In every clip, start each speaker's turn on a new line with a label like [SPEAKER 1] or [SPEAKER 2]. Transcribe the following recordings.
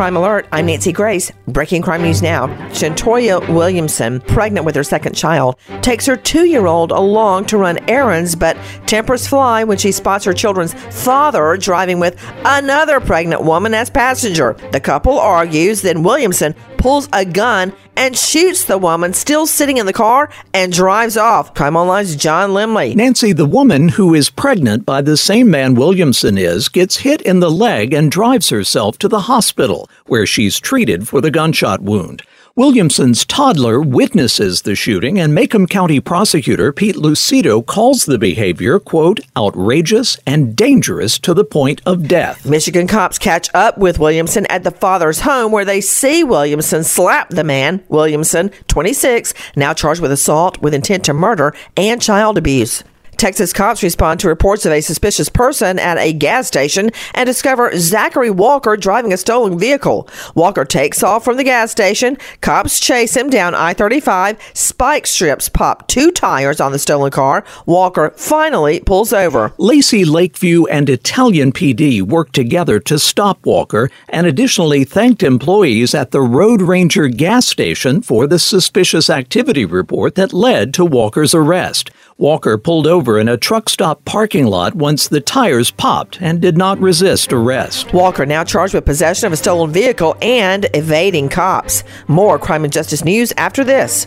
[SPEAKER 1] Crime Alert, I'm Nancy Grace. Breaking crime news now. Shantoya Williamson, pregnant with her second child, takes her two year old along to run errands, but tempers fly when she spots her children's father driving with another pregnant woman as passenger. The couple argues, then Williamson pulls a gun and shoots the woman still sitting in the car and drives off. Crime Online's John Lemley.
[SPEAKER 2] Nancy, the woman who is pregnant by the same man Williamson is, gets hit in the leg and drives herself to the hospital, where she's treated for the gunshot wound. Williamson's toddler witnesses the shooting, and Macomb County prosecutor Pete Lucido calls the behavior, quote, outrageous and dangerous to the point of death.
[SPEAKER 1] Michigan cops catch up with Williamson at the father's home where they see Williamson slap the man, Williamson, 26, now charged with assault with intent to murder and child abuse. Texas cops respond to reports of a suspicious person at a gas station and discover Zachary Walker driving a stolen vehicle. Walker takes off from the gas station. Cops chase him down I 35. Spike strips pop two tires on the stolen car. Walker finally pulls over.
[SPEAKER 2] Lacy Lakeview and Italian PD worked together to stop Walker and additionally thanked employees at the Road Ranger gas station for the suspicious activity report that led to Walker's arrest. Walker pulled over in a truck stop parking lot once the tires popped and did not resist arrest.
[SPEAKER 1] Walker now charged with possession of a stolen vehicle and evading cops. More crime and justice news after this.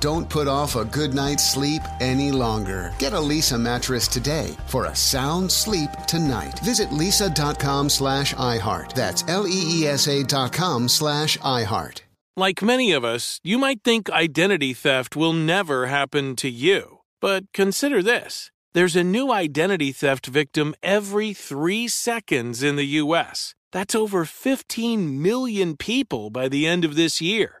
[SPEAKER 3] Don't put off a good night's sleep any longer. Get a Leesa mattress today for a sound sleep tonight. Visit leesa.com slash iHeart. That's L-E-E-S-A dot com slash iHeart.
[SPEAKER 4] Like many of us, you might think identity theft will never happen to you. But consider this. There's a new identity theft victim every three seconds in the U.S. That's over 15 million people by the end of this year.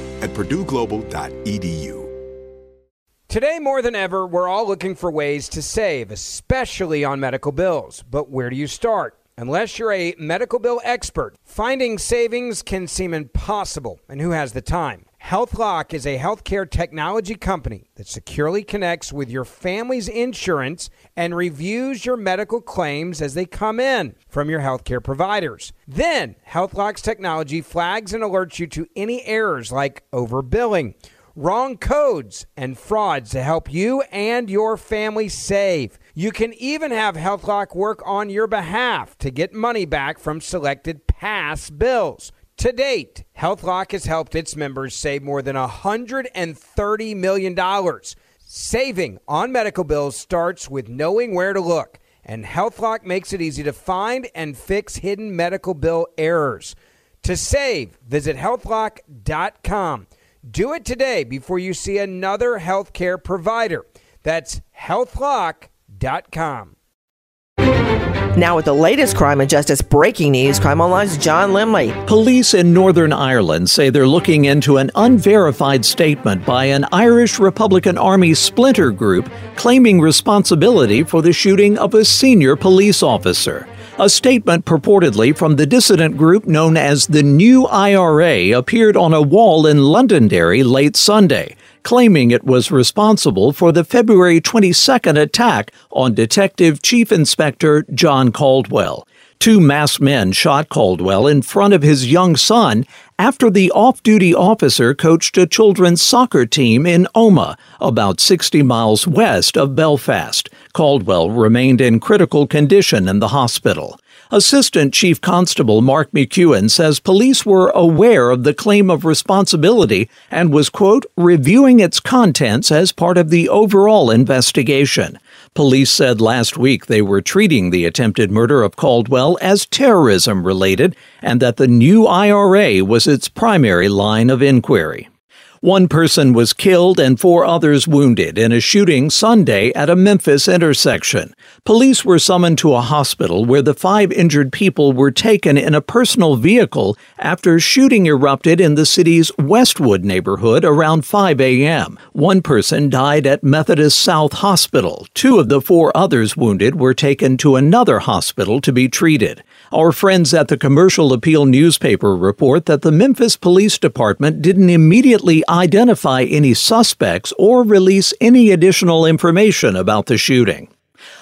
[SPEAKER 5] at purdueglobal.edu.
[SPEAKER 6] Today, more than ever, we're all looking for ways to save, especially on medical bills. But where do you start? Unless you're a medical bill expert, finding savings can seem impossible. And who has the time? HealthLock is a healthcare technology company that securely connects with your family's insurance and reviews your medical claims as they come in from your healthcare providers. Then, HealthLock's technology flags and alerts you to any errors like overbilling, wrong codes, and frauds to help you and your family save. You can even have HealthLock work on your behalf to get money back from selected past bills. To date, HealthLock has helped its members save more than $130 million. Saving on medical bills starts with knowing where to look, and HealthLock makes it easy to find and fix hidden medical bill errors. To save, visit healthlock.com. Do it today before you see another healthcare provider. That's healthlock.com.
[SPEAKER 1] Now, with the latest crime and justice breaking news, Crime Online's John Lemley.
[SPEAKER 2] Police in Northern Ireland say they're looking into an unverified statement by an Irish Republican Army splinter group claiming responsibility for the shooting of a senior police officer. A statement purportedly from the dissident group known as the New IRA appeared on a wall in Londonderry late Sunday claiming it was responsible for the February 22nd attack on Detective Chief Inspector John Caldwell. Two masked men shot Caldwell in front of his young son after the off duty officer coached a children's soccer team in Omagh, about 60 miles west of Belfast. Caldwell remained in critical condition in the hospital. Assistant Chief Constable Mark McEwen says police were aware of the claim of responsibility and was, quote, reviewing its contents as part of the overall investigation. Police said last week they were treating the attempted murder of Caldwell as terrorism related and that the new IRA was its primary line of inquiry. One person was killed and four others wounded in a shooting Sunday at a Memphis intersection. Police were summoned to a hospital where the five injured people were taken in a personal vehicle after shooting erupted in the city's Westwood neighborhood around 5 a.m. One person died at Methodist South Hospital. Two of the four others wounded were taken to another hospital to be treated. Our friends at the Commercial Appeal newspaper report that the Memphis Police Department didn't immediately identify any suspects or release any additional information about the shooting.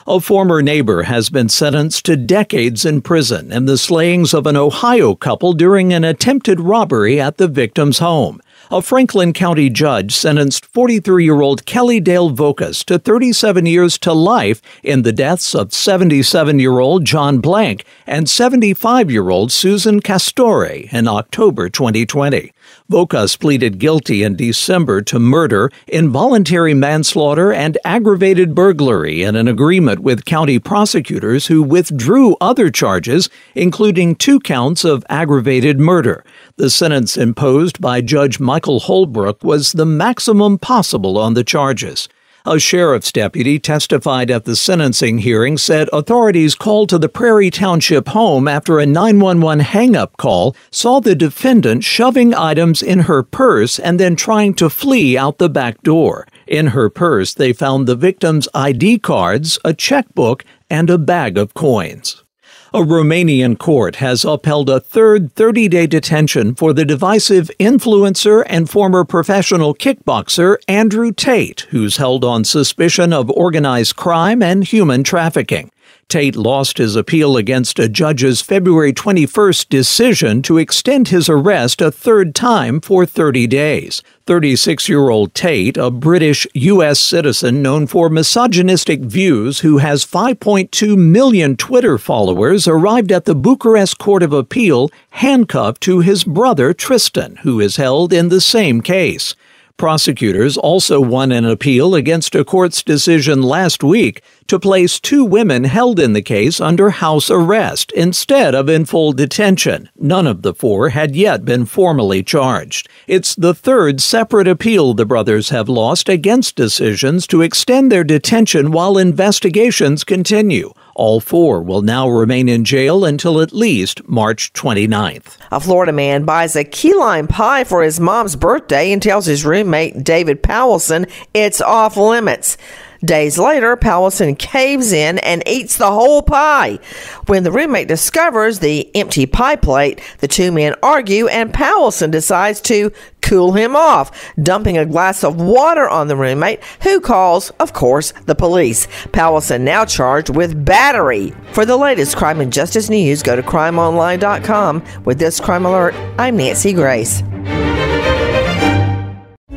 [SPEAKER 2] A former neighbor has been sentenced to decades in prison in the slayings of an Ohio couple during an attempted robbery at the victim's home. A Franklin County judge sentenced 43 year old Kelly Dale Vokas to 37 years to life in the deaths of 77 year old John Blank and 75 year old Susan Castore in October 2020. Vokas pleaded guilty in December to murder, involuntary manslaughter, and aggravated burglary in an agreement with county prosecutors who withdrew other charges, including two counts of aggravated murder. The sentence imposed by Judge Michael Holbrook was the maximum possible on the charges. A sheriff's deputy testified at the sentencing hearing said authorities called to the Prairie Township home after a 911 hang-up call saw the defendant shoving items in her purse and then trying to flee out the back door. In her purse, they found the victim's ID cards, a checkbook, and a bag of coins. A Romanian court has upheld a third 30 day detention for the divisive influencer and former professional kickboxer Andrew Tate, who's held on suspicion of organized crime and human trafficking. Tate lost his appeal against a judge's February 21st decision to extend his arrest a third time for 30 days. 36 year old Tate, a British U.S. citizen known for misogynistic views who has 5.2 million Twitter followers, arrived at the Bucharest Court of Appeal handcuffed to his brother Tristan, who is held in the same case. Prosecutors also won an appeal against a court's decision last week to place two women held in the case under house arrest instead of in full detention. None of the four had yet been formally charged. It's the third separate appeal the brothers have lost against decisions to extend their detention while investigations continue. All four will now remain in jail until at least March 29th.
[SPEAKER 1] A Florida man buys a key lime pie for his mom's birthday and tells his roommate, David Powelson, it's off limits. Days later, Powelson caves in and eats the whole pie. When the roommate discovers the empty pie plate, the two men argue and Powelson decides to cool him off, dumping a glass of water on the roommate, who calls, of course, the police. Powelson now charged with battery. For the latest crime and justice news, go to crimeonline.com. With this crime alert, I'm Nancy Grace.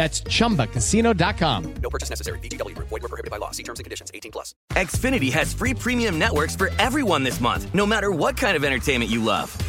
[SPEAKER 7] That's ChumbaCasino.com.
[SPEAKER 8] No purchase necessary. VGW. Void were prohibited by law. See terms and conditions. 18 plus. Xfinity has free premium networks for everyone this month, no matter what kind of entertainment you love.